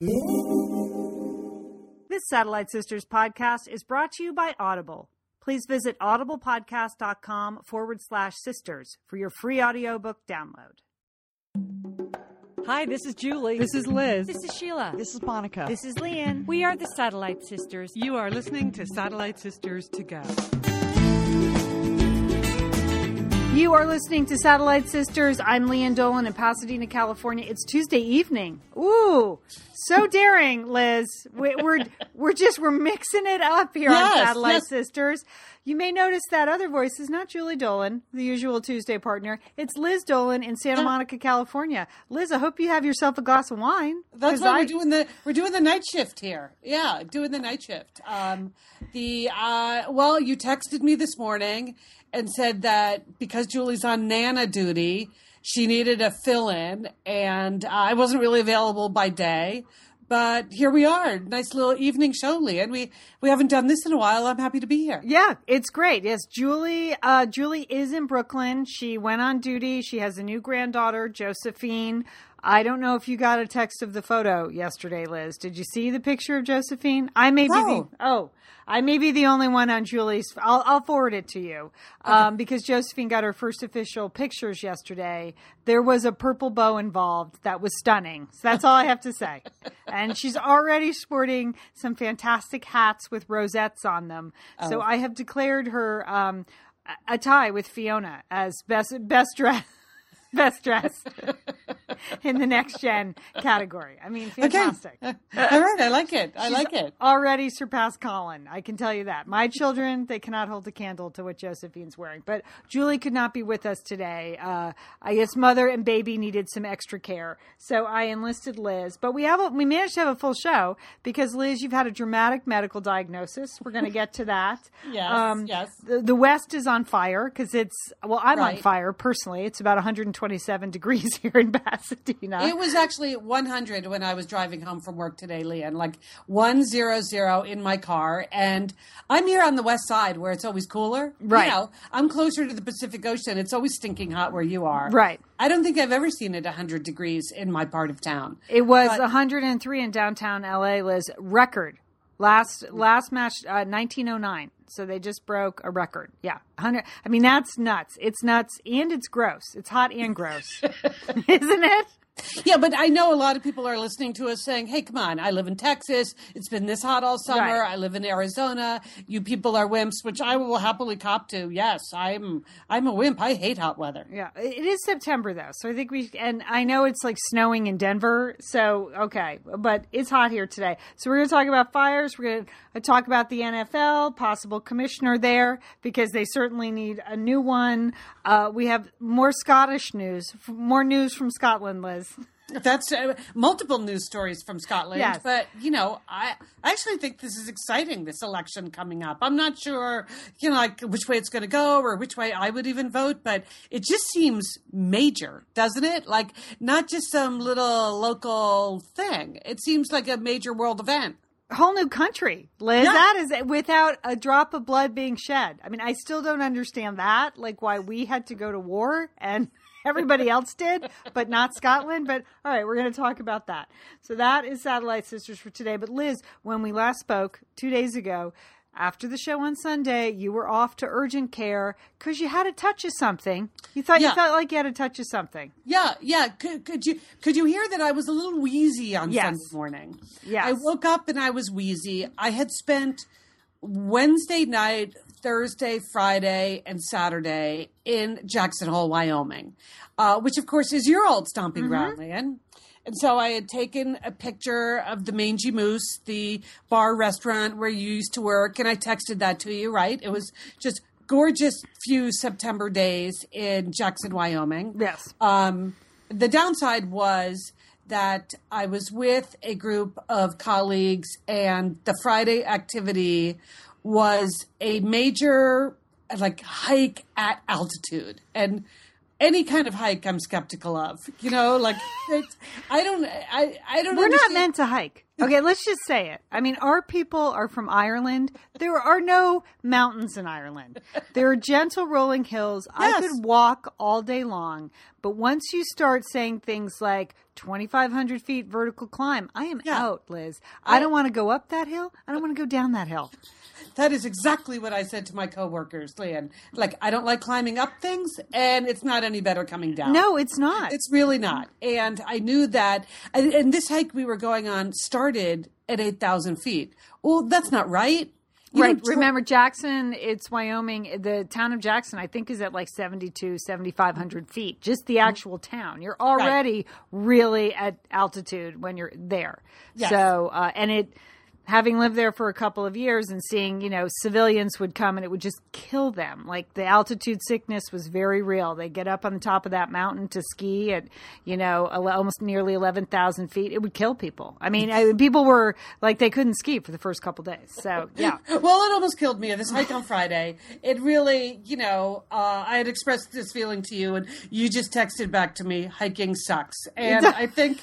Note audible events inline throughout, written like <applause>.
This Satellite Sisters podcast is brought to you by Audible. Please visit audiblepodcast.com forward slash sisters for your free audiobook download. Hi, this is Julie. This is Liz. This is Sheila. This is Monica. This is Lian. We are the Satellite Sisters. you are listening to Satellite Sisters to Go. You are listening to Satellite Sisters. I'm Lian Dolan in Pasadena, California. It's Tuesday evening. Ooh, so <laughs> daring, Liz. We- We're we're just we're mixing it up here on Satellite yes. Sisters. You may notice that other voice is not Julie Dolan, the usual Tuesday partner. It's Liz Dolan in Santa Monica, California. Liz, I hope you have yourself a glass of wine. That's why I- we're doing the we're doing the night shift here. Yeah, doing the night shift. Um, the uh, well, you texted me this morning and said that because Julie's on Nana duty, she needed a fill in, and I wasn't really available by day. But here we are, nice little evening show, Lee, and We we haven't done this in a while. I'm happy to be here. Yeah, it's great. Yes, Julie. Uh, Julie is in Brooklyn. She went on duty. She has a new granddaughter, Josephine. I don't know if you got a text of the photo yesterday, Liz. Did you see the picture of Josephine? I may be the oh, I may be the only one on Julie's. I'll, I'll forward it to you um, because Josephine got her first official pictures yesterday. There was a purple bow involved that was stunning. So that's all I have to say. <laughs> And she's already sporting some fantastic hats with rosettes on them. So I have declared her um, a a tie with Fiona as best best dress. <laughs> Best dressed in the next gen category. I mean, fantastic. <laughs> All right, I like it. I She's like it. Already surpassed Colin. I can tell you that. My children, they cannot hold a candle to what Josephine's wearing. But Julie could not be with us today. Uh, I guess mother and baby needed some extra care, so I enlisted Liz. But we have a, we managed to have a full show because Liz, you've had a dramatic medical diagnosis. We're going to get to that. <laughs> Yes, yes. The, the West is on fire because it's well, I'm on fire personally. It's about 127 <laughs> degrees here in Pasadena. It was actually 100 when I was driving home from work today, Lian. Like 100 in my car. And I'm here on the west side where it's always cooler. Right. You know, I'm closer to the Pacific Ocean. It's always stinking hot where you are. Right. I don't think I've ever seen it 100 degrees in my part of town. It was But- 103 in downtown LA, Liz. Record. Last last match, uh, 1909. So they just broke a record. Yeah, 100. I mean, that's nuts. It's nuts and it's gross. It's hot and gross, <laughs> isn't it? Yeah, but I know a lot of people are listening to us saying, hey, come on, I live in Texas. It's been this hot all summer. Right. I live in Arizona. You people are wimps, which I will happily cop to. Yes, I'm I'm a wimp. I hate hot weather. Yeah, it is September though, so I think we and I know it's like snowing in Denver, so okay, but it's hot here today. So we're going to talk about fires. We're going to talk about the NFL, possible commissioner there because they certainly need a new one. Uh, we have more Scottish news, more news from Scotland, Liz. <laughs> That's uh, multiple news stories from Scotland. Yes. But, you know, I, I actually think this is exciting, this election coming up. I'm not sure, you know, like which way it's going to go or which way I would even vote, but it just seems major, doesn't it? Like not just some little local thing. It seems like a major world event. whole new country, Liz. Yeah. That is without a drop of blood being shed. I mean, I still don't understand that, like why we had to go to war and everybody else did, but not Scotland. But all right, we're going to talk about that. So that is Satellite Sisters for today. But Liz, when we last spoke two days ago, after the show on Sunday, you were off to urgent care because you had a touch of something. You thought you felt like you had a touch of something. Yeah, yeah. Could, could you could you hear that I was a little wheezy on Yes. Sunday morning? Yeah. I woke up and I was wheezy. I had spent Wednesday night, Thursday, Friday, and Saturday in Jackson Hole, Wyoming, uh, which of course is your old stomping ground, Lian. And so I had taken a picture of the Mangy Moose, the bar restaurant where you used to work, and I texted that to you, right? It was just gorgeous few September days in Jackson, Wyoming. Yes. Um, the downside was that I was with a group of colleagues, and the Friday activity was a major like hike at altitude and any kind of hike I'm skeptical of. You know, like it's, I don't I I don't We're not meant to hike. Okay, let's just say it. I mean, our people are from Ireland. There are no mountains in Ireland. There are gentle rolling hills. I could walk all day long, but once you start saying things like 2,500 feet vertical climb, I am Yeah. out, Liz. I don't want to go up that hill. I don't want to go down that hill. That is exactly what I said to my coworkers, Lian. Like, I don't like climbing up things, and it's not any better coming down. No, it's not. It's really not. And I knew that. And, and this hike we were going on started at 8,000 feet. Well, that's not right. You right. don't Remember, Jackson, it's Wyoming. The town of Jackson, I think, is at like 72, 7,500 feet, just the actual town. You're already really at altitude when you're there. Yes. So, uh, and it, having lived there for a couple of years and seeing, you know, civilians would come and it would just kill them. Like the altitude sickness was very real. They get up on the top of that mountain to ski at, you know, almost nearly 11,000 feet. It would kill people. I mean, I, people were like, they couldn't ski for the first couple days. So, yeah. <laughs> Well, it almost killed me. This hike on Friday, it really, you know, uh, I had expressed this feeling to you, and you just texted back to me, hiking sucks. And <laughs> I think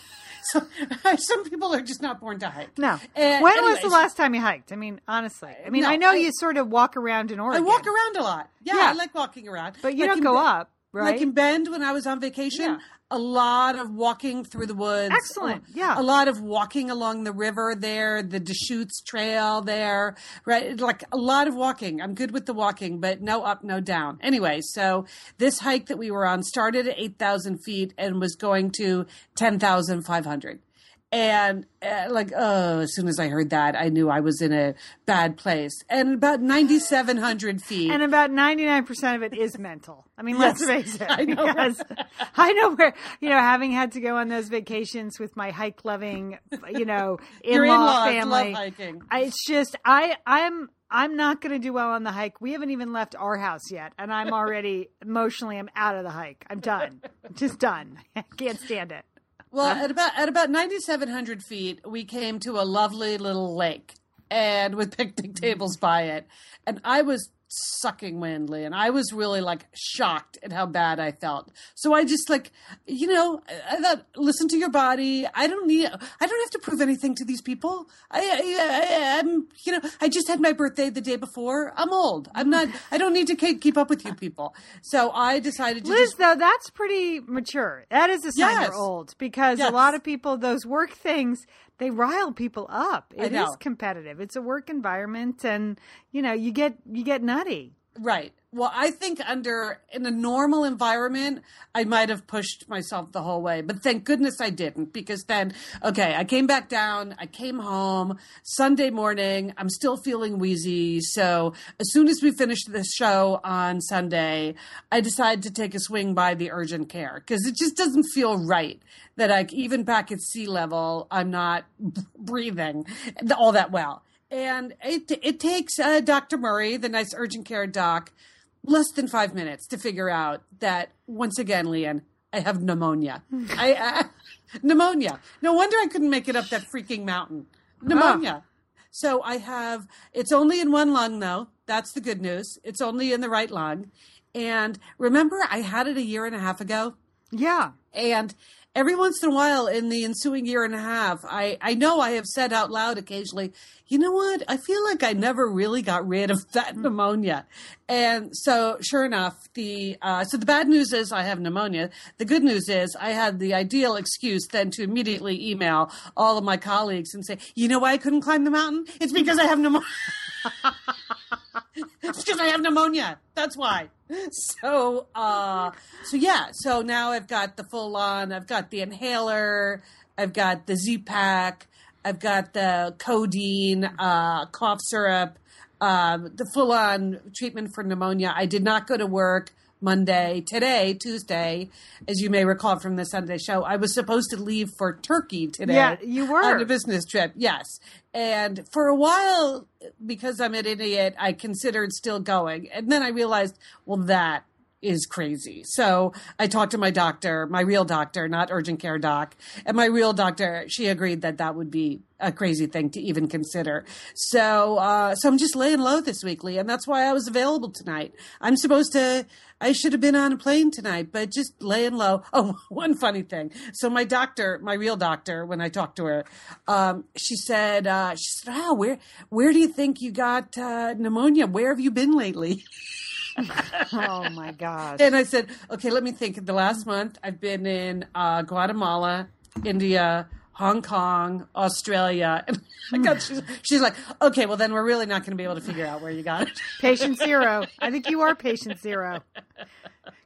so, <laughs> some people are just not born to hike. No. When was the last time you hiked? I mean, honestly. I mean, No, I know I- you sort of walk around in Oregon. I walk around a lot. Yeah, Yeah. I like walking around. But you Like don't go up, right? Like in Bend when I was on vacation, Yeah. A lot of walking through the woods. Excellent, oh, yeah. A lot of walking along the river there, the Deschutes Trail there, right? Like a lot of walking. I'm good with the walking, but no up, no down. Anyway, so this hike that we were on started at 8,000 feet and was going to 10,500. And uh, like, oh, as soon as I heard that, I knew I was in a bad place. And about 9,700 feet. and about 99% of it is mental. I mean, let's <laughs> face it. I know. Because I know where, you know, having had to go on those vacations with my hike loving, you know, <laughs> in-law family. love hiking. I, it's just, I, I'm, I'm not going to do well on the hike. We haven't even left our house yet. And I'm already emotionally, I'm out of the hike. I'm done. I'm <laughs> just done. I can't stand it. Well, at about at about ninety seven hundred feet, we came to a lovely little lake, and with <laughs> picnic mm. tables by it, and I was sucking windly and I was really like shocked at how bad I felt. So I just like, you know, I thought, listen to your body. I don't need, I don't have to prove anything to these people. I, I, I I'm, you know, I just had my birthday the day before. I'm old. I'm not. I don't need to keep, keep up with you people. So I decided to Liz, just though, that's pretty mature. That is a sign Yes. you're old because Yes. a lot of people, those work things, they rile people up. It is competitive. It's a work environment, and you know, you get you get nutty. Right. Well, I think under in a normal environment, I might have pushed myself the whole way, but thank goodness I didn't because then, okay, I came back down, I came home Sunday morning. I'm still feeling wheezy, so as soon as we finished the show on Sunday, I decided to take a swing by the urgent care because it just doesn't feel right that I even back at sea level, I'm not breathing all that well. And it it takes uh, Dr. Murray, the nice urgent care doc, less than five minutes to figure out that once again, Lian, I have pneumonia. I uh, pneumonia. No wonder I couldn't make it up that freaking mountain. Pneumonia. So I have. It's only in one lung, though. That's the good news. It's only in the right lung. And remember, I had it a year and a half ago. Yeah. And every once in a while in the ensuing year and a half, I, I know I have said out loud occasionally, you know what? I feel like I never really got rid of <laughs> that pneumonia. And so sure enough, the, uh, so the bad news is I have pneumonia. The good news is I had the ideal excuse then to immediately email all of my colleagues and say, you know why I couldn't climb the mountain? It's because I have pneumonia. <laughs> it's because I have pneumonia. That's why. So, uh, so yeah. So now I've got the full on. I've got the inhaler. I've got the Z pack. I've got the codeine, uh, cough syrup, um, the full on treatment for pneumonia. I did not go to work Monday. Today, Tuesday, as you may recall from the Sunday show, I was supposed to leave for Turkey today. Yeah, you were. on a business trip. Yes, and for a while, because I'm an idiot, I considered still going, and then I realized, well, that is crazy. So I talked to my doctor, my real doctor, not urgent care doc, and my real doctor. She agreed that that would be a crazy thing to even consider. So, uh, so I'm just laying low this weekly, and that's why I was available tonight. I'm supposed to. I should have been on a plane tonight, but just laying low. <laughs> Oh, one funny thing. So my doctor, my real doctor, when I talked to her, um, she said, uh, she said, "Oh, where, where do you think you got uh, pneumonia? Where have you been lately?" <laughs> Oh my gosh. And I said, okay, let me think. The last month, I've been in uh, Guatemala, India, Hong Kong, Australia. And <laughs> I got, <laughs> she's, she's like, okay, well, then we're really not going to be able to figure out where you got it. <laughs> Patient zero. I think you are patient zero.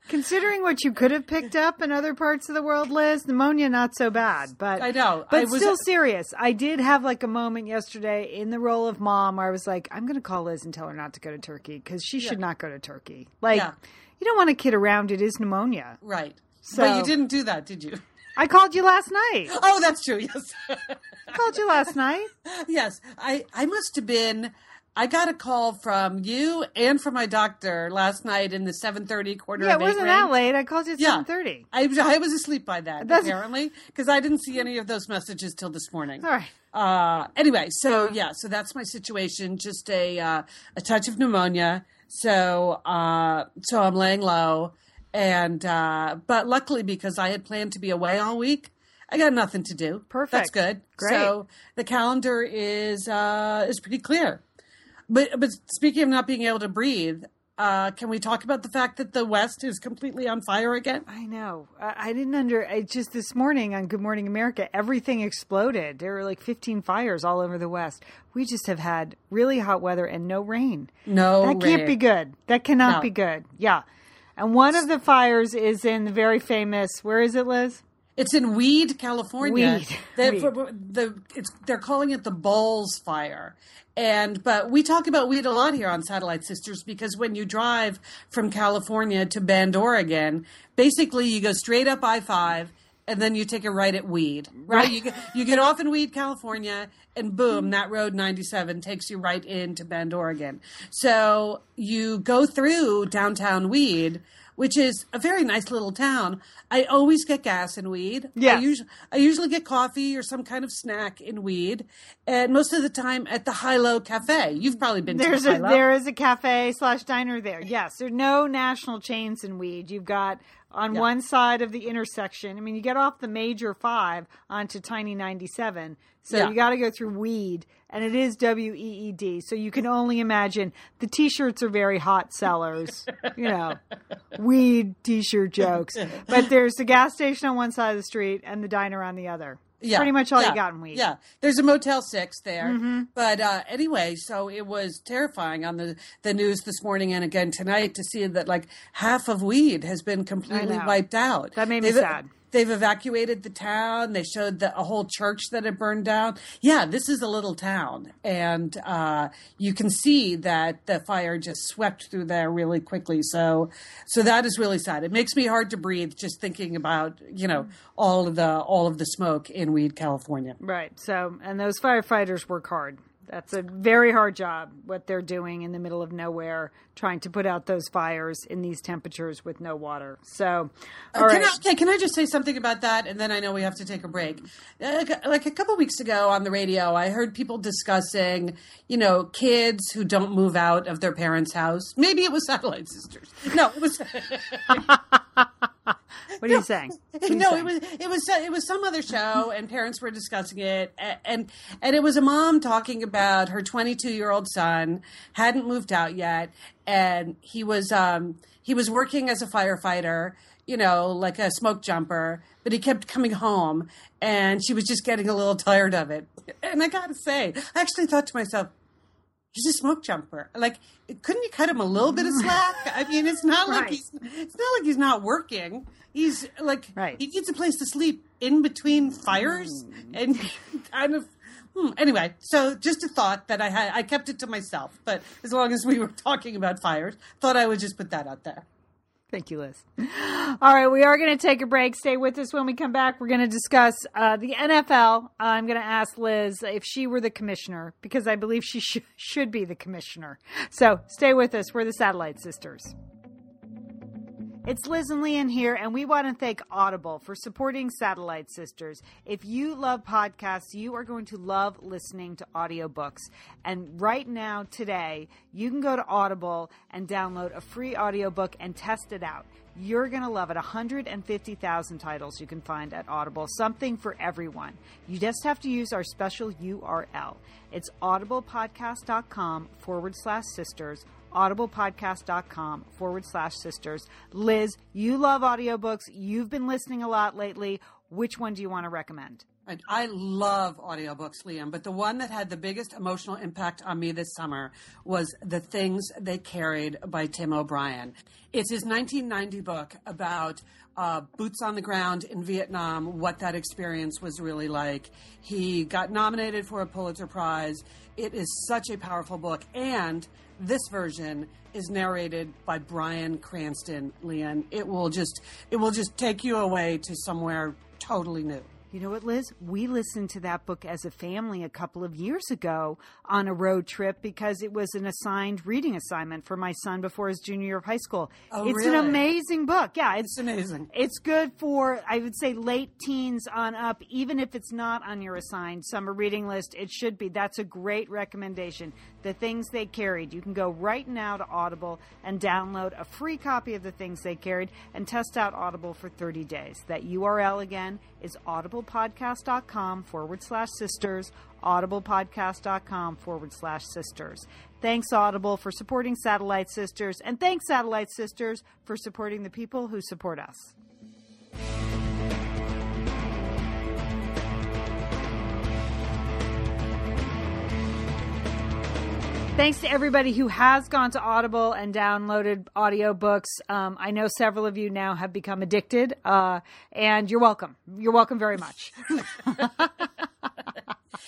Considering what you could have picked up in other parts of the world, Liz, pneumonia not so bad, but I know. but I was- still serious. I did have like a moment yesterday in the role of mom where I was like, I'm going to call Liz and tell her not to go to Turkey because she should not go to Turkey. Like, Yeah. you don't want to kid around. It is pneumonia. Right. So- but you didn't do that, did you? I called you last night. Oh, that's true. Yes. I called you last night. <laughs> yes. I, I must have been. I got a call from you and from my doctor last night in the 7:30 quarter Yeah, it wasn't that late. I called you at Yeah. seven thirty. I, I was asleep by then, That's- apparently, because I didn't see any of those messages till this morning. All right. Uh, anyway, so yeah, so that's my situation. Just a uh, a touch of pneumonia. So uh, so I'm laying low, and uh, but luckily because I had planned to be away all week, I got nothing to do. Perfect. That's good. Great. So the calendar is uh, is pretty clear. But but speaking of not being able to breathe, uh, can we talk about the fact that the West is completely on fire again? I know. I, I didn't under. I just this morning on Good Morning America, everything exploded. There were like 15 fires all over the West. We just have had really hot weather and no rain. No, that can't be good. That cannot No. be good. Yeah. And one of the fires is in the very famous. Where is it, Liz? It's in Weed, California. Weed. The, Weed. for- the, it's, they're calling it the Boles Fire. And but we talk about weed a lot here on Satellite Sisters because when you drive from California to Bend, Oregon, basically you go straight up I five and then you take a right at Weed. Right? You get, you get off in Weed, California, and boom, that road 97 takes you right into Bend, Oregon. So you go through downtown Weed, which is a very nice little town. I always get gas in Weed. Yeah. I usually, I usually get coffee or some kind of snack in Weed, and most of the time at the Hi-Lo Cafe. You've probably been There's to a there is a cafe slash diner there. Yes, there are no national chains in Weed. You've got on Yeah. one side of the intersection. I mean, you get off the major five onto Tiny 97, so Yeah. you got to go through Weed, and it is W E E D. So you can only imagine the T-shirts are very hot sellers. <laughs> you know, Weed T-shirt jokes. But there's the gas station on one side of the street and the diner on the other. Yeah, Pretty much all yeah, you got in Weed. Yeah, there's a Motel Six there, Mm-hmm. but uh, anyway, so it was terrifying on the the news this morning and again tonight to see that like half of Weed has been completely wiped out. That made me They've- sad. They've evacuated the town. They showed the, a whole church that had burned down. Yeah, this is a little town, and uh, you can see that the fire just swept through there really quickly. So, so that is really sad. It makes me hard to breathe just thinking about you know all of the all of the smoke in Weed, California. Right. So, and those firefighters work hard. That's a very hard job, what they're doing in the middle of nowhere, trying to put out those fires in these temperatures with no water. So, all Can right. I, okay, can I just say something about that? And then I know we have to take a break. Uh, Like, like a couple weeks ago on the radio, I heard people discussing, you know, kids who don't move out of their parents' house. Maybe it was <laughs> Satellite Sisters. No, it was. <laughs> <laughs> what are you saying? Are you no, saying? <laughs> it was it was it was some other show, and parents were discussing it, a- and and it was a mom talking about her 22 year old son hadn't moved out yet, and he was um he was working as a firefighter, you know, like a smoke jumper, but he kept coming home, and she was just getting a little tired of it. And I gotta say, I actually thought to myself, he's a smoke jumper. Like, couldn't you cut him a little bit of <laughs> slack? I mean, it's not like he's it's not like he's not working. He's like Right. he needs a place to sleep in between fires and <laughs> kind of. Hmm. Anyway, so just a thought that I had. I kept it to myself, but as long as we were talking about fires, thought I would just put that out there. Thank you, Liz. All right, we are going to take a break. Stay with us when we come back. We're going to discuss uh, the NFL. I'm going to ask Liz if she were the commissioner because I believe she sh- should be the commissioner. So stay with us. We're the Satellite Sisters. It's Liz and Lian here, and we want to thank Audible for supporting Satellite Sisters. If you love podcasts, you are going to love listening to audiobooks. And right now, today, you can go to Audible and download a free audiobook and test it out. You're going to love it. 150,000 titles you can find at Audible, something for everyone. You just have to use our special URL. It's audiblepodcast.com forward slash sisters audiblepodcast.com forward slash sisters. Liz, you love audiobooks. You've been listening a lot lately. Which one do you want to recommend? I, love audiobooks, Lian, but the one that had the biggest emotional impact on me this summer was The Things They Carried by Tim O'Brien. It's his 1990 book about uh, boots on the ground in Vietnam, what that experience was really like. He got nominated for a Pulitzer Prize. It is such a powerful book. And this version is narrated by Bryan Cranston, Lian. It will just it will just take you away to somewhere totally new. You know what, Liz? We listened to that book as a family a couple of years ago on a road trip because it was an assigned reading assignment for my son before his junior year of high school. Oh, it's really? an amazing book. Yeah, it's, It's amazing. It's good for, I would say, late teens on up. Even if it's not on your assigned summer reading list, it should be. That's a great recommendation. The Things They Carried. You can go right now to Audible and download a free copy of The Things They Carried and test out Audible for 30 days. That URL again is audiblepodcast.com forward slash sisters, audiblepodcast.com forward slash sisters. Thanks, Audible, for supporting Satellite Sisters, and thanks, Satellite Sisters, for supporting the people who support us. Thanks to everybody who has gone to Audible and downloaded audiobooks. Um, I know several of you now have become addicted, uh, and you're welcome. You're welcome very much. <laughs>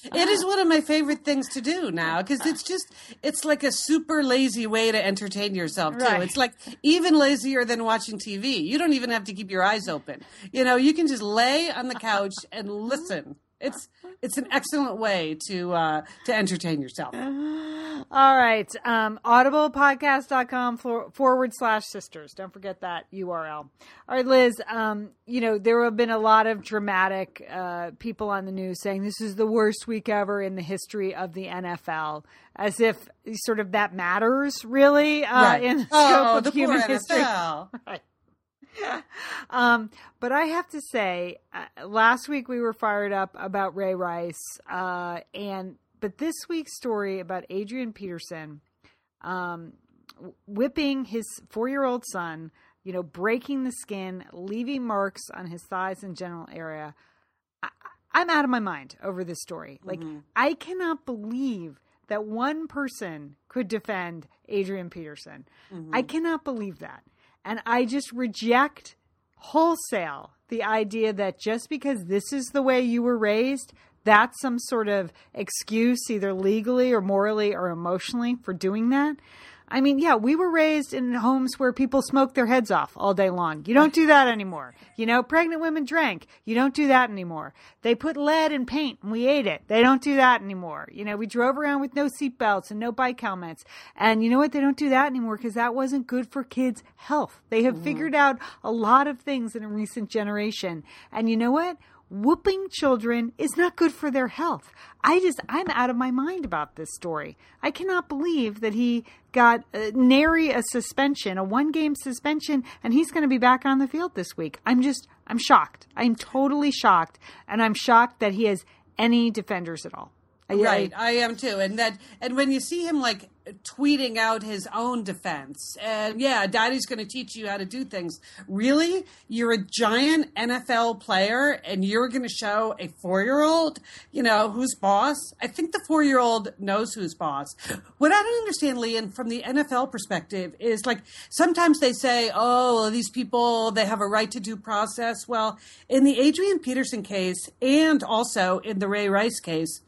It is one of my favorite things to do now because it's just it's like a super lazy way to entertain yourself too. Right. It's like even lazier than watching TV. You don't even have to keep your eyes open. You know, you can just lay on the couch and listen. It's it's an excellent way to uh, to entertain yourself. <sighs> All right. Um, audiblepodcast.com for, forward slash sisters. Don't forget that URL. All right, Liz. Um, you know, there have been a lot of dramatic uh, people on the news saying this is the worst week ever in the history of the NFL, as if sort of that matters, really, uh, in the scope oh, of the human history. <laughs> Right. <laughs> um, but I have to say, uh, last week we were fired up about Ray Rice, uh, and but this week's story about Adrian Peterson um, whipping his four-year-old son, you know, breaking the skin, leaving marks on his thighs and genital area. I, I'm out of my mind over this story. Like, I cannot believe that one person could defend Adrian Peterson. I cannot believe that. And I just reject wholesale the idea that just because this is the way you were raised, that's some sort of excuse, either legally or morally or emotionally, for doing that. I mean, yeah, we were raised in homes where people smoked their heads off all day long. You don't do that anymore. You know, pregnant women drank. You don't do that anymore. They put lead in paint and we ate it. They don't do that anymore. You know, we drove around with no seatbelts and no bike helmets. And you know what? They don't do that anymore because that wasn't good for kids' health. They have mm-hmm. figured out a lot of things in a recent generation. And you know what? Whooping children is not good for their health. I just, I'm out of my mind about this story. I cannot believe that he got uh, nary a suspension, a one game suspension, and he's going to be back on the field this week. I'm just, I'm shocked. I'm totally shocked. And I'm shocked that he has any defenders at all. Right, I- I am too. And that and when you see him like tweeting out his own defense and yeah, daddy's going to teach you how to do things. Really? You're a giant NFL player and you're going to show a 4-year-old, you know, who's boss? I think the 4-year-old knows who's boss. What I don't understand, Lian, from the NFL perspective is like sometimes they say, "Oh, these people, they have a right to due process." Well, in the Adrian Peterson case and also in the Ray Rice case,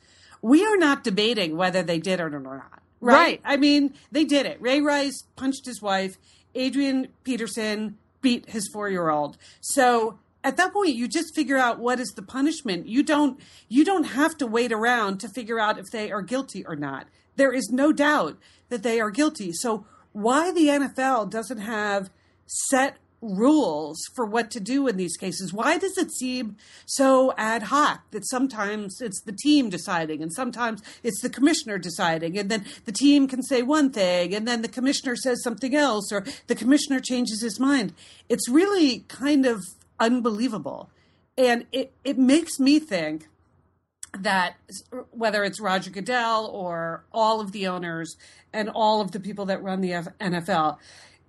we are not debating whether they did it or not. Right? Right. I mean, they did it. Ray Rice punched his wife. Adrian Peterson beat his four year old. So at that point you just figure out what is the punishment. You don't you don't have to wait around to figure out if they are guilty or not. There is no doubt that they are guilty. So why the NFL doesn't have set rules for what to do in these cases? Why does it seem so ad hoc that sometimes it's the team deciding and sometimes it's the commissioner deciding and then the team can say one thing and then the commissioner says something else or the commissioner changes his mind? It's really kind of unbelievable. And it, it makes me think that whether it's Roger Goodell or all of the owners and all of the people that run the NFL,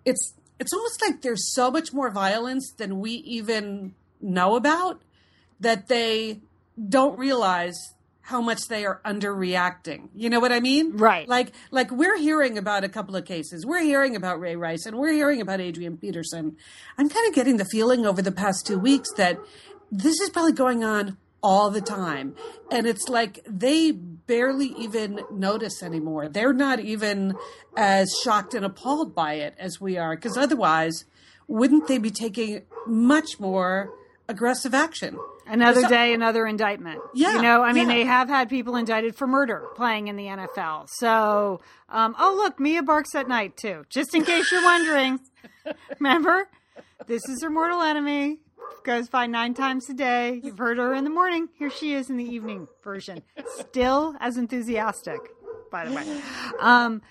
it's it's almost like there's so much more violence than we even know about that they don't realize how much they are underreacting. You know what I mean? Right. Like like we're hearing about a couple of cases. We're hearing about Ray Rice and we're hearing about Adrian Peterson. I'm kind of getting the feeling over the past 2 weeks that this is probably going on all the time. And it's like they barely even notice anymore. They're not even as shocked and appalled by it as we are, because otherwise, wouldn't they be taking much more aggressive action? Another So- day, another indictment. Yeah, You know, I mean, yeah. they have had people indicted for murder playing in the NFL. So, um, oh, look, Mia barks at night, too. Just in case you're wondering. <laughs> Remember? This is her mortal enemy. Goes by nine times a day. You've heard her in the morning. Here she is in the evening version. Still as enthusiastic, by the way. Um,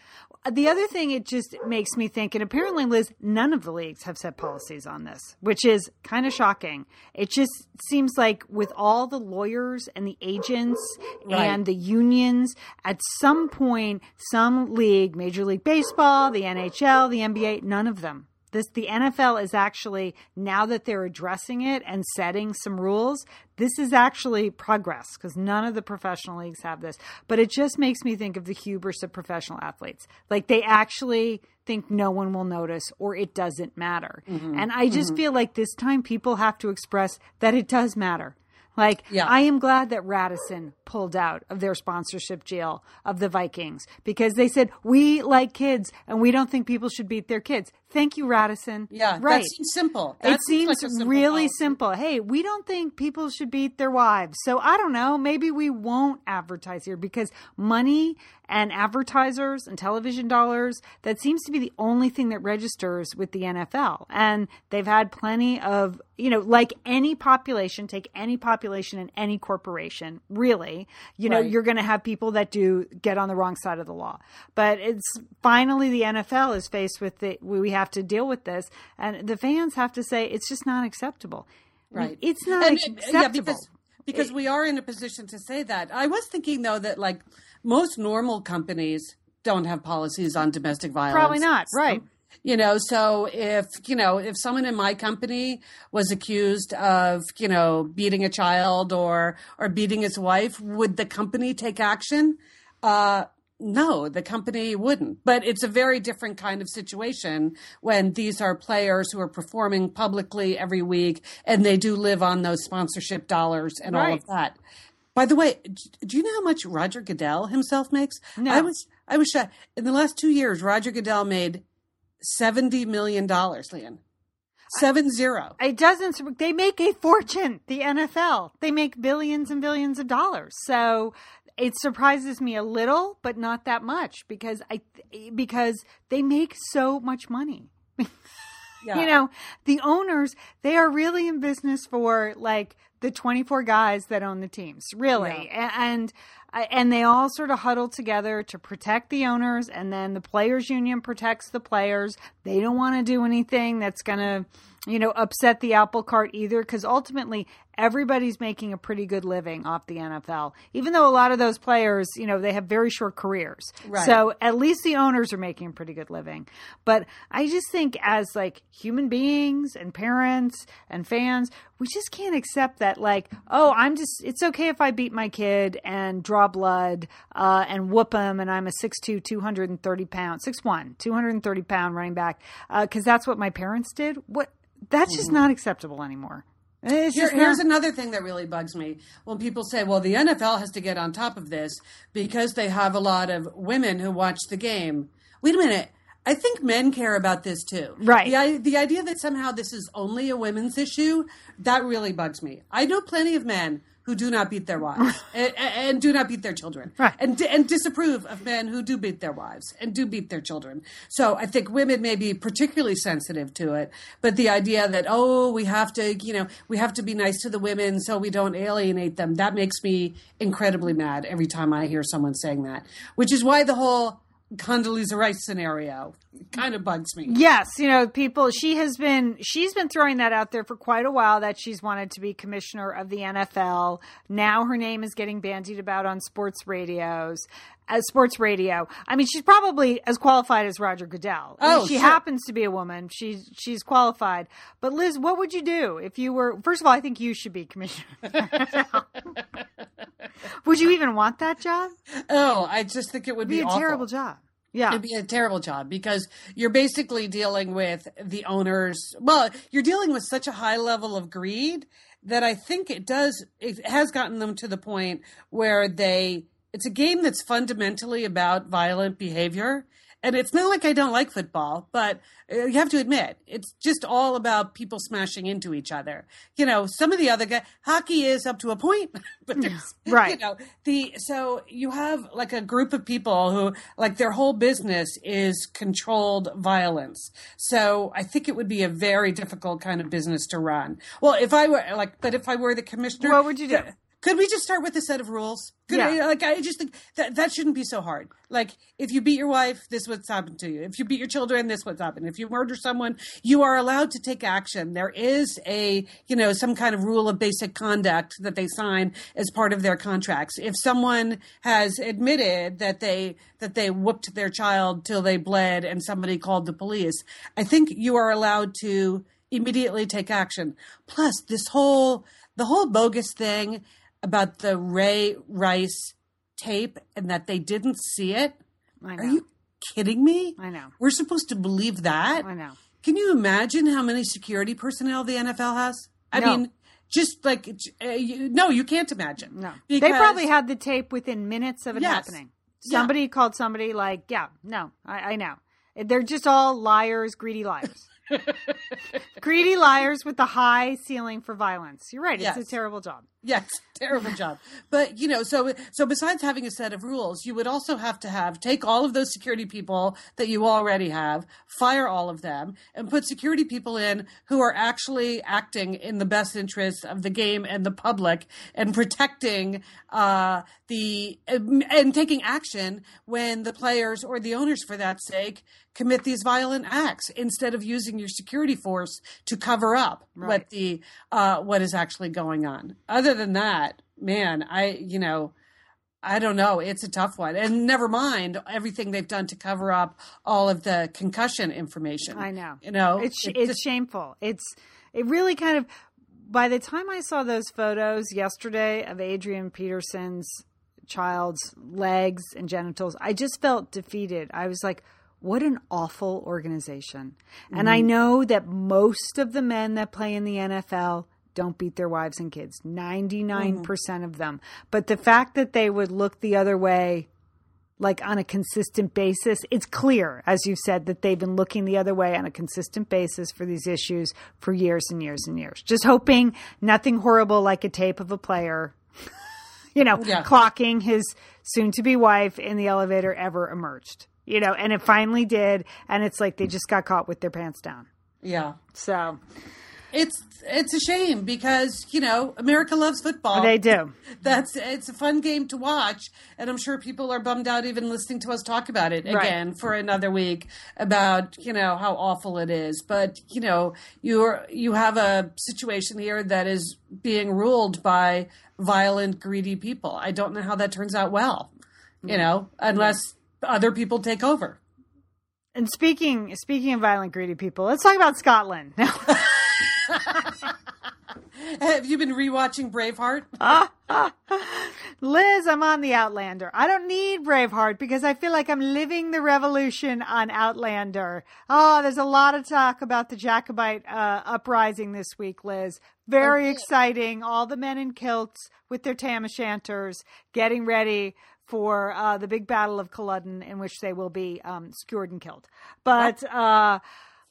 the other thing it just makes me think, and apparently, Liz, none of the leagues have set policies on this, which is kind of shocking. It just seems like with all the lawyers and the agents Right. and the unions, at some point, some league, Major League Baseball, the NHL, the NBA, none of them. This, the NFL is actually now that they're addressing it and setting some rules. This is actually progress because none of the professional leagues have this. But it just makes me think of the hubris of professional athletes. Like they actually think no one will notice or it doesn't matter. Mm-hmm. And I just feel like this time people have to express that it does matter. Like, Yeah. I am glad that Radisson pulled out of their sponsorship deal of the Vikings because they said, we like kids and we don't think people should beat their kids. Thank you, Radisson. Yeah, right. that seems simple. That it seems like simple really policy. simple. Hey, we don't think people should beat their wives. So I don't know. Maybe we won't advertise here because money and advertisers and television dollars, that seems to be the only thing that registers with the NFL. And they've had plenty of, you know, like any population, take any population in any corporation, really, you know, Right. you're going to have people that do get on the wrong side of the law. But it's finally the NFL is faced with the, we have to deal with this. And the fans have to say it's just not acceptable. Right. It's not And, acceptable. uh, Yeah, because because we are in a position to say that. I was thinking though that like most normal companies don't have policies on domestic violence. Probably not, right. You know, so if, you know, if someone in my company was accused of, you know, beating a child or or beating his wife, would the company take action? Uh no, the company wouldn't. But it's a very different kind of situation when these are players who are performing publicly every week and they do live on those sponsorship dollars and all of that. By the way, do you know how much Roger Goodell himself makes? No. I was I was shocked. In the last two years, Roger Goodell made seventy million dollars, Lian. Seven zero. it doesn't they make a fortune the nfl they make billions and billions of dollars so it surprises me a little but not that much because i because they make so much money <laughs> Yeah. you know the owners they are really in business for like the 24 guys that own the teams really. A- and and they all sort of huddle together to protect the owners and then the players union protects the players. They don't want to do anything that's going to you know upset the apple cart either because ultimately everybody's making a pretty good living off the NFL even though a lot of those players you know they have very short careers Right. so at least the owners are making a pretty good living. But I just think as like human beings and parents and fans, we just can't accept that like, oh, I'm just it's okay if I beat my kid and draw blood uh, and whoop him and I'm a 6'2", 230 pound, 6'1", 230 pound running back because that's what my parents did. What that's just not acceptable anymore. Here, here's not- another thing that really bugs me when people say, well, the NFL has to get on top of this because they have a lot of women who watch the game. Wait a minute. I think men care about this too. Right. The, the idea that somehow this is only a women's issue, that really bugs me. I know plenty of men who do not beat their wives and, and do not beat their children, Right. and and disapprove of men who do beat their wives and do beat their children. So I think women may be particularly sensitive to it, but the idea that oh we have to you know we have to be nice to the women so we don't alienate them that makes me incredibly mad every time I hear someone saying that, which is why the whole Condoleezza Rice scenario kind of bugs me. Yes, you know, people. She has been she's been throwing that out there for quite a while that she's wanted to be commissioner of the NFL. Now her name is getting bandied about on sports radios. As sports radio, I mean, she's probably as qualified as Roger Goodell. I mean, Oh, she sure. happens to be a woman. She's she's qualified. But Liz, what would you do if you were? First of all, I think you should be commissioner. <laughs> would you even want that job? Oh, I just think it would be, be a awful. terrible job. Yeah, It'd be a terrible job because you're basically dealing with the owners. Well, you're dealing with such a high level of greed that I think it does, it has gotten them to the point where they, it's a game that's fundamentally about violent behavior. And it's not like I don't like football, but uh, you have to admit, it's just all about people smashing into each other. You know, some of the other guys, hockey is up to a point, <laughs> but there's, <laughs> Right. you know, the so you have like a group of people who like their whole business is controlled violence. So I think it would be a very difficult kind of business to run. Well, if I were like, but if I were the commissioner, What would you do? Could- we just start with a set of rules? Could Yeah. I, like I just think that that shouldn't be so hard. Like if you beat your wife, this is what's happened to you. If you beat your children, this is what's happened. If you murder someone, you are allowed to take action. There is a you know some kind of rule of basic conduct that they sign as part of their contracts. If someone has admitted that they that they whooped their child till they bled and somebody called the police, I think you are allowed to immediately take action. Plus, this whole the whole bogus thing about the Ray Rice tape and that they didn't see it. I know. Are you kidding me? I know. We're supposed to believe that? I know. Can you imagine how many security personnel the NFL has? I No. mean, just like uh, you, no, you can't imagine. No, they probably had the tape within minutes of it Yes. happening. Yeah. Somebody called somebody like, yeah, no, I, I know. They're just all liars, greedy liars. <laughs> greedy liars with the high ceiling for violence. You're right. It's Yes. a terrible job. Yes, terrible job. But you know, so so besides having a set of rules, you would also have to have take all of those security people that you already have, fire all of them, and put security people in who are actually acting in the best interests of the game and the public and protecting uh, the and taking action when the players or the owners, for that sake, commit these violent acts instead of using your security force to cover up Right. what the uh, what is actually going on. Other than that, man, I you know. I don't know. It's a tough one. And never mind everything they've done to cover up all of the concussion information. I know. You know, It's it it's just- shameful. It's it really kind of. By the time I saw those photos yesterday of Adrian Peterson's child's legs and genitals, I just felt defeated. I was like, what an awful organization. And I mm-hmm. know that most of the men that play in the NFL don't beat their wives and kids, mm-hmm. 99% of them. But the fact that they would look the other way like on a consistent basis. It's clear, as you said, that they've been looking the other way on a consistent basis for these issues for years and years and years. Just hoping nothing horrible like a tape of a player, <laughs> you know, Yeah. clocking his soon to be wife in the elevator ever emerged. You know, and it finally did. And it's like they just got caught with their pants down. yeah. So It's it's a shame because you know America loves football. they do. That's it's a fun game to watch, and I'm sure people are bummed out even listening to us talk about it Right. again for another week about you know how awful it is. But you know you're you have a situation here that is being ruled by violent, greedy people. I don't know how that turns out well, you mm. know, unless other people take over. And speaking speaking of violent, greedy people, let's talk about Scotland. <laughs> <laughs> <laughs> Have you been rewatching Braveheart? <laughs> Liz, I'm on the Outlander. I don't need Braveheart because I feel like I'm living the revolution on Outlander. Oh, there's a lot of talk about the Jacobite uh, uprising this week, Liz. Very exciting. All the men in kilts with their tam o' shanters getting ready for uh, the big battle of Culloden, in which they will be um, skewered and killed. But uh,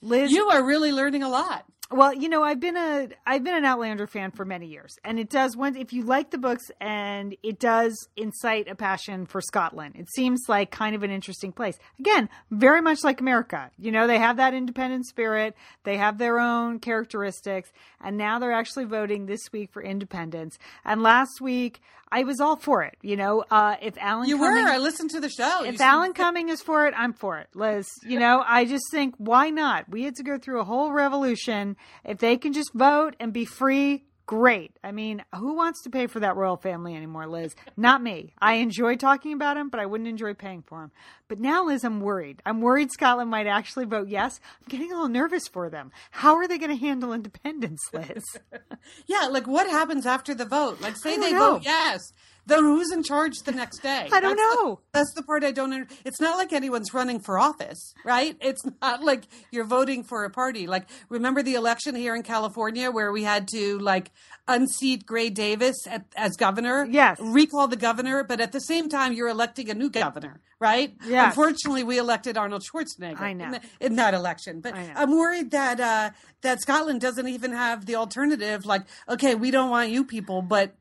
Liz, You are really learning a lot. Well, you know, I've been a I've been an Outlander fan for many years, and it does once if you like the books, and it does incite a passion for Scotland. It seems like kind of an interesting place. Again, very much like America. You know, they have that independent spirit, they have their own characteristics, and now they're actually voting this week for independence. And last week, I was all for it. You know, uh, if Alan You Cumming- were. I listened to the show. if You Alan Cumming is for it, I'm for it, Liz. You know, I just think why not? We had to go through a whole revolution. If they can just vote and be free, great. I mean, who wants to pay for that royal family anymore, Liz? Not me. I enjoy talking about him, but I wouldn't enjoy paying for him. But now, Liz, I'm worried. I'm worried Scotland might actually vote yes. I'm getting a little nervous for them. How are they going to handle independence, Liz? <laughs> Yeah, like what happens after the vote? Like, say they know. vote yes, then who's in charge the next day? <laughs> I don't That's the- know. that's the part I don't. Under- it's not like anyone's running for office, right? It's not like you're voting for a party. Like, remember the election here in California where we had to like unseat Gray Davis at, as governor? Yes. recall the governor, but at the same time you're electing a new governor, right? Yes. Unfortunately, we elected Arnold Schwarzenegger. I know. in, that- in that election, but. I'm worried that uh, that Scotland doesn't even have the alternative. Like, okay, we don't want you people, but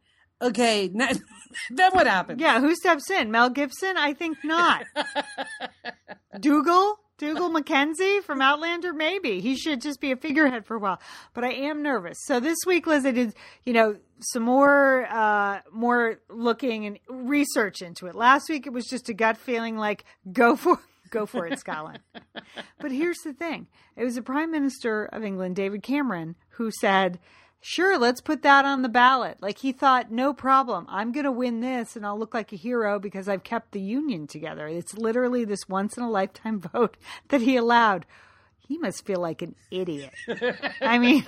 okay, <laughs> then what happens? Yeah, who steps in? Mel Gibson? I think not. <laughs> Dougal? Dougal Mackenzie from Outlander? Maybe. He should just be a figurehead for a while. But I am nervous. So this week, Liz, I did, you know, some more uh more looking and research into it. Last week it was just a gut feeling like go for go for it, Scotland. <laughs> but here's the thing. It was the Prime Minister of England, David Cameron, who said Sure, let's put that on the ballot. Like he thought, no problem. I'm going to win this and I'll look like a hero because I've kept the union together. It's literally this once in a lifetime <laughs> vote that he allowed. He must feel like an idiot. I mean,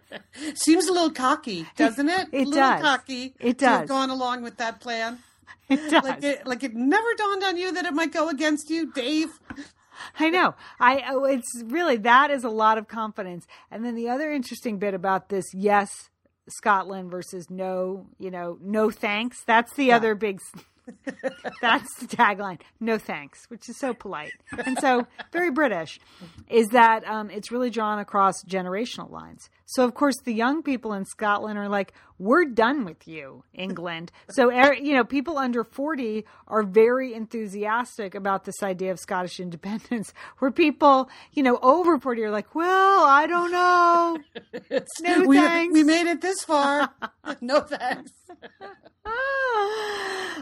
<laughs> Seems a little cocky, doesn't it? It a little does. cocky. It To have does. gone along with that plan. it does. Like it, like it never dawned on you that it might go against you, Dave. <laughs> I know. I oh, it's really that is a lot of confidence. And then the other interesting bit about this yes Scotland versus no, you know, no thanks. That's the other big <laughs> that's the tagline. No thanks, which is so polite. And so very British is that um, it's really drawn across generational lines. So of course the young people in Scotland are like we're done with you, England. <laughs> So, er, you know, people under 40 are very enthusiastic about this idea of Scottish independence, <laughs> where people, you know, over 40 are like, well, I don't know. <laughs> No we, thanks. we made it this far. no thanks.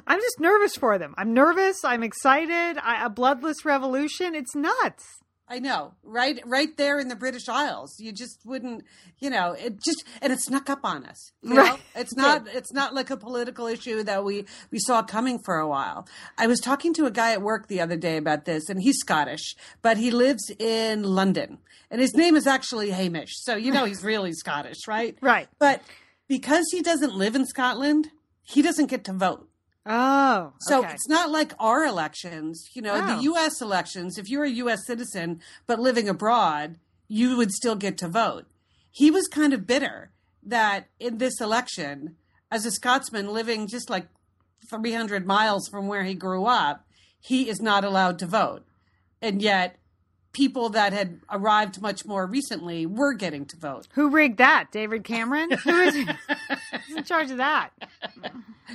I'm just nervous for them. I'm nervous. I'm excited. I, a bloodless revolution. It's nuts. I know, right, right there in the British Isles. You just wouldn't, you know, it just and it snuck up on us. You know? Right. It's not, it's not like a political issue that we we saw coming for a while. I was talking to a guy at work the other day about this, and he's Scottish, but he lives in London, and his name is actually Hamish. So you know he's really Scottish, right? <laughs> Right. But because he doesn't live in Scotland, he doesn't get to vote. Oh, So okay. it's not like our elections, you know, Oh. the US elections. If you're a US citizen but living abroad, you would still get to vote. He was kind of bitter that in this election, as a Scotsman living just like 300 miles from where he grew up, he is not allowed to vote. And yet, people that had arrived much more recently were getting to vote. Who rigged that? David Cameron? Who is who's in charge of that?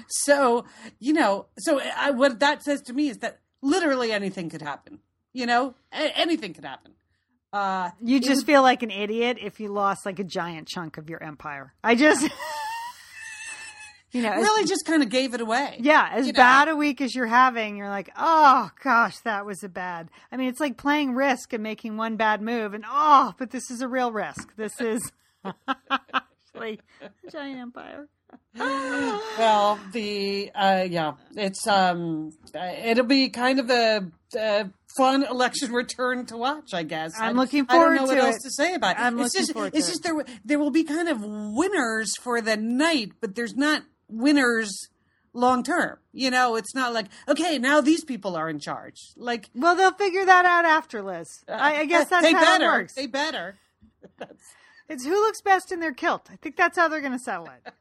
So, you know, so I, what that says to me is that literally anything could happen. You know, A- anything could happen. Uh, You just would- feel like an idiot if you lost like a giant chunk of your empire. I just, <laughs> you know, as- really just kind of gave it away. yeah, as you know. bad a week as you're having, you're like, oh gosh, that was a bad. I mean, it's like playing risk and making one bad move, and oh, but this is a real risk. This is <laughs> actually a giant empire. <laughs> Well, the uh, yeah, it's um, uh, it'll be kind of a, uh fun election return to watch, I guess. I'm I- looking I don't forward know what to else to say about it. I'm it's looking just, forward it's to just there. There will be kind of winners for the night, but there's not winners long term. You know, it's not like okay, now these people are in charge. Like Well, they'll figure that out after, Liz. I, I guess that's how better. it works. They better. <laughs> It's who looks best in their kilt. I think that's how they're going to settle it.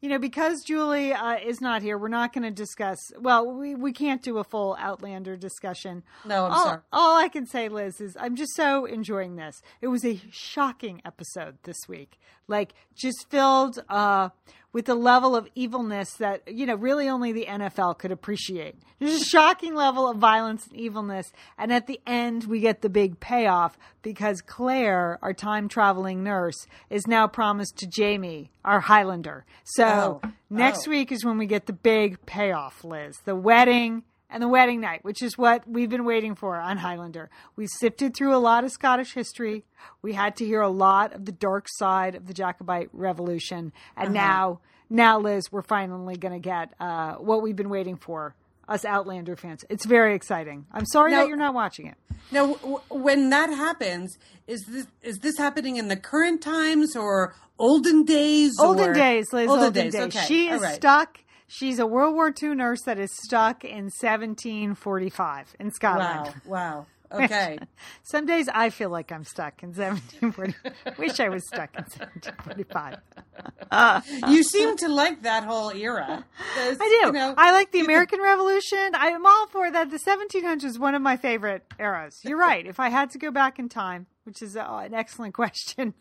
you know, because Julie uh, is not here, we're not going to discuss. Well, we, we can't do a full Outlander discussion. No, I'm all, sorry. All I can say, Liz, is I'm just so enjoying this. It was a shocking episode this week. Like, just filled uh, with a level of evilness that, you know, really only the NFL could appreciate. There's a shocking level of violence and evilness. And at the end, we get the big payoff because Claire, our time traveling nurse, is now promised to Jamie, our Highlander. So Oh. next Oh. week is when we get the big payoff, Liz. The wedding and the wedding night, which is what we've been waiting for on Highlander. We sifted through a lot of Scottish history. We had to hear a lot of the dark side of the Jacobite Revolution, and Uh-huh. now, now, Liz, we're finally going to get uh, what we've been waiting for. Us Outlander fans, it's very exciting. I'm sorry Now- that you're not watching it. Now, w- when that happens, is this is this happening in the current times or olden days? Olden or- days, Liz. Olden, days. Okay. She is right. stuck. She's a World War II nurse that is stuck in 1745 in Scotland. Wow! Wow! <laughs> Okay. Some days I feel like I'm stuck in 1740. <laughs> Wish I was stuck in 1745. you seem to like that whole era. I do. You know, I like the American Revolution. I'm all for that. The 1700s is one of my favorite eras. You're right. If I had to go back in time, which is uh, an excellent <laughs> question,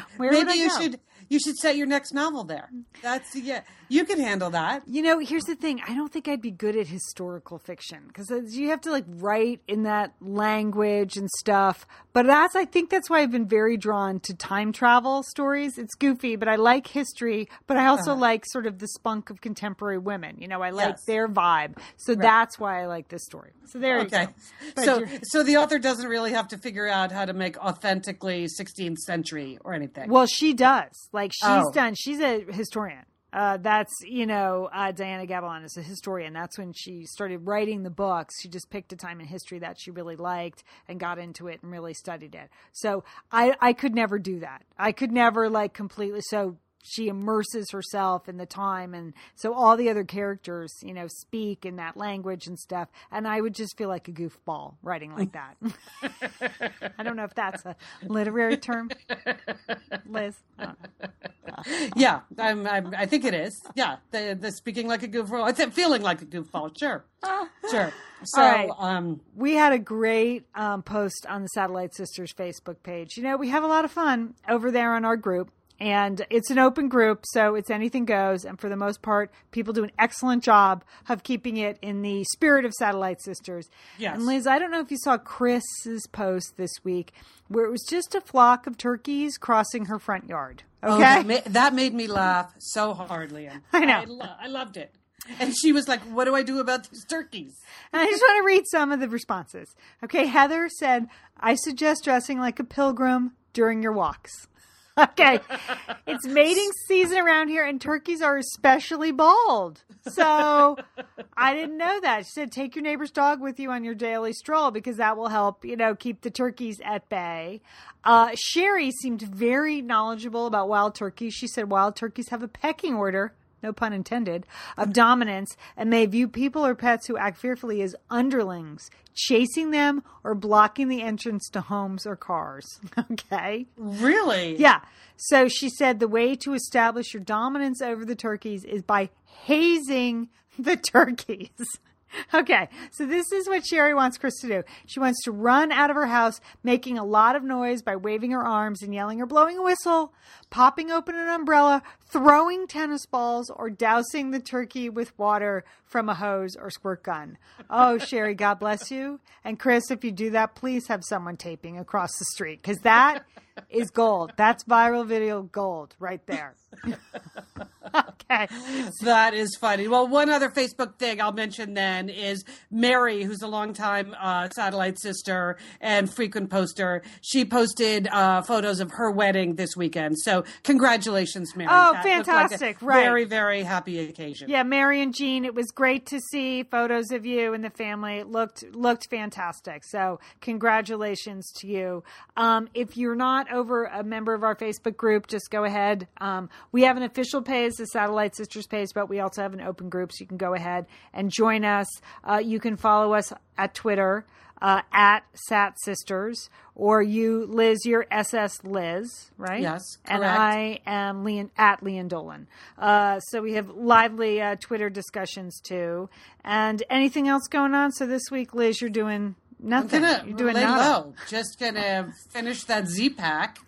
<laughs> where Maybe you should you should set your next novel there. That's yeah. You could handle that. You know, here's the thing. I don't think I'd be good at historical fiction because you have to like write in that language and stuff. But that's, I think that's why I've been very drawn to time travel stories. It's goofy, but I like history, but I also uh-huh. like sort of the spunk of contemporary women. You know, I like Yes. their vibe. So that's why I like this story. So there you Okay. So so the author doesn't really have to figure out how to make authentically 16th century or anything. Well, she does. Like she's Oh. done. She's a historian. Uh, that's you know uh, Diana Gabaldon is a historian. That's when she started writing the books. She just picked a time in history that she really liked and got into it and really studied it. So I I could never do that. I could never like completely. So she immerses herself in the time and so all the other characters you know speak in that language and stuff and i would just feel like a goofball writing like that <laughs> i don't know if that's a literary term liz I don't know. yeah, I'm, I'm, I think it is. Yeah, the the speaking like a goofball, I think feeling like a goofball. Sure, sure. So, right. um, we had a great um, post on the Satellite Sisters Facebook page. You know, we have a lot of fun over there on our group. And it's an open group, so it's anything goes. And for the most part, people do an excellent job of keeping it in the spirit of Satellite Sisters. Yes. And Liz, I don't know if you saw Chris's post this week where it was just a flock of turkeys crossing her front yard. Okay. oh, that, ma- that made me laugh so hard, Lian. <laughs> I know. I, lo- I loved it. And she was like, "What do I do about these turkeys?" And I just want to read some of the responses. Okay, Heather said, I suggest dressing like a pilgrim during your walks. <laughs> Okay, it's mating season around here, and turkeys are especially bald. So I didn't know that. She said, take your neighbor's dog with you on your daily stroll because that will help, you know, keep the turkeys at bay. Uh, Sherry seemed very knowledgeable about wild turkeys. She said, wild turkeys have a pecking order no pun intended, of dominance and may view people or pets who act fearfully as underlings, chasing them or blocking the entrance to homes or cars. <laughs> Okay. Really? Yeah. So she said the way to establish your dominance over the turkeys is by hazing the turkeys. <laughs> <laughs> Okay, so this is what Sherry wants Chris to do. She wants to run out of her house, making a lot of noise by waving her arms and yelling or blowing a whistle, popping open an umbrella, throwing tennis balls, or dousing the turkey with water from a hose or squirt gun. Oh, Sherry, God bless you. And Chris, if you do that, please have someone taping across the street because that is gold. That's viral video gold right there. <laughs> <laughs> That is funny. Well, one other Facebook thing I'll mention then is Mary, who's a longtime uh, satellite sister and frequent poster. She posted uh, photos of her wedding this weekend. So, congratulations, Mary. Oh, That looked like fantastic. Right. Very, very happy occasion. Yeah, Mary and Jean, it was great to see photos of you and the family. It looked looked fantastic. So, congratulations to you. Um, if you're not over a member of our Facebook group, just go ahead. Um, we have an official page, the Satellite Satellite Sisters page, but we also have an open group, so you can go ahead and join us. Uh, you can follow us at Twitter uh, at Sat Sisters, or you, Liz, you're SS Liz, right? Yes, correct. And. I am Lian, at Lian Dolan. Uh, so we have lively uh, Twitter discussions too. And anything else going on? So this week, Liz, you're doing I'm nothing. gonna you're doing lay nada. low. Just gonna finish that Z pack.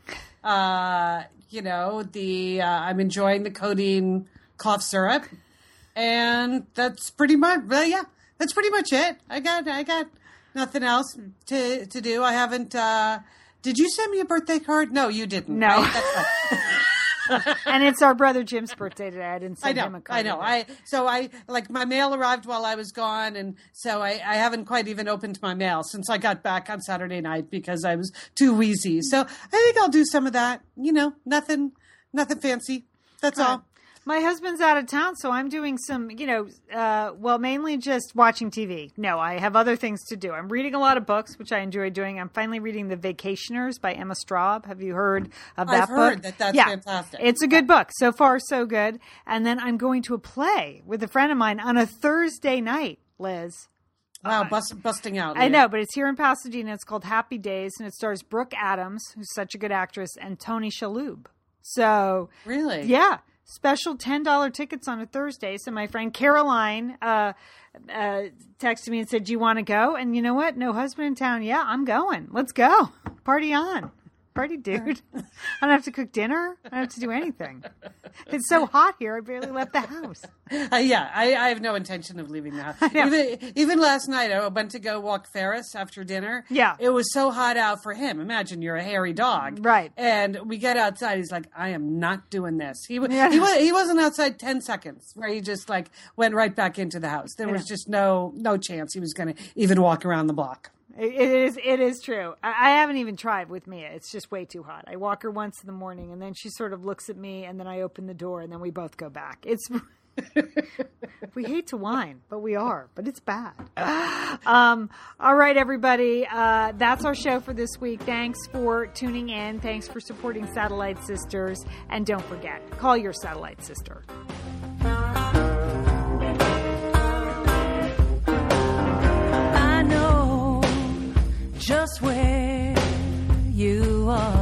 Uh, you know, the uh, I'm enjoying the codeine cough syrup, and that's pretty much. Well, yeah, that's pretty much it. I got I got nothing else to to do. I haven't. Uh, did you send me a birthday card? No, you didn't. No. right? <laughs> And it's our brother Jim's birthday today. I didn't I send him a card. I know. either. I so I like my mail arrived while I was gone, and so I, I haven't quite even opened my mail since I got back on Saturday night because I was too wheezy. So I think I'll do some of that. You know, nothing, nothing fancy. That's all. My husband's out of town, so I'm doing some, you know, uh, well, mainly just watching TV. No, I have other things to do. I'm reading a lot of books, which I enjoy doing. I'm finally reading The Vacationers by Emma Straub. Have you heard of that book? I've book? heard that that's yeah, fantastic. It's a good book. So far, so good. And then I'm going to a play with a friend of mine on a Thursday night, Liz. Wow, bust, busting out. I know, but it's here in Pasadena. It's called Happy Days, and it stars Brooke Adams, who's such a good actress, and Tony Shalhoub. So Really? yeah, special ten dollar tickets on a Thursday. So my friend Caroline uh, uh, texted me and said, "Do you want to go?" And you know what? No husband in town. Yeah, I'm going. Let's go. Party on. Party, dude. <laughs> I don't have to cook dinner. I don't have to do anything. It's so hot here. I barely left the house. Uh, yeah, I, I have no intention of leaving the house. <laughs> Even, even last night, I went to go walk Ferris after dinner. Yeah. It was so hot out for him. Imagine you're a hairy dog. Right. And we get outside. He's like, I am not doing this. He, Yeah. he, was, he wasn't outside 10 seconds where he just like went right back into the house. There was just no, no chance he was going to even walk around the block. It it is. It is true. I, I haven't even tried with Mia. It's just way too hot. I walk her once in the morning, and then she sort of looks at me, and then I open the door, and then we both go back. It's. <laughs> we hate to whine, but we are. But it's bad. <sighs> Um, all right, everybody. Uh, that's our show for this week. Thanks for tuning in. Thanks for supporting Satellite Sisters, and don't forget, call your satellite sister. Just where you are.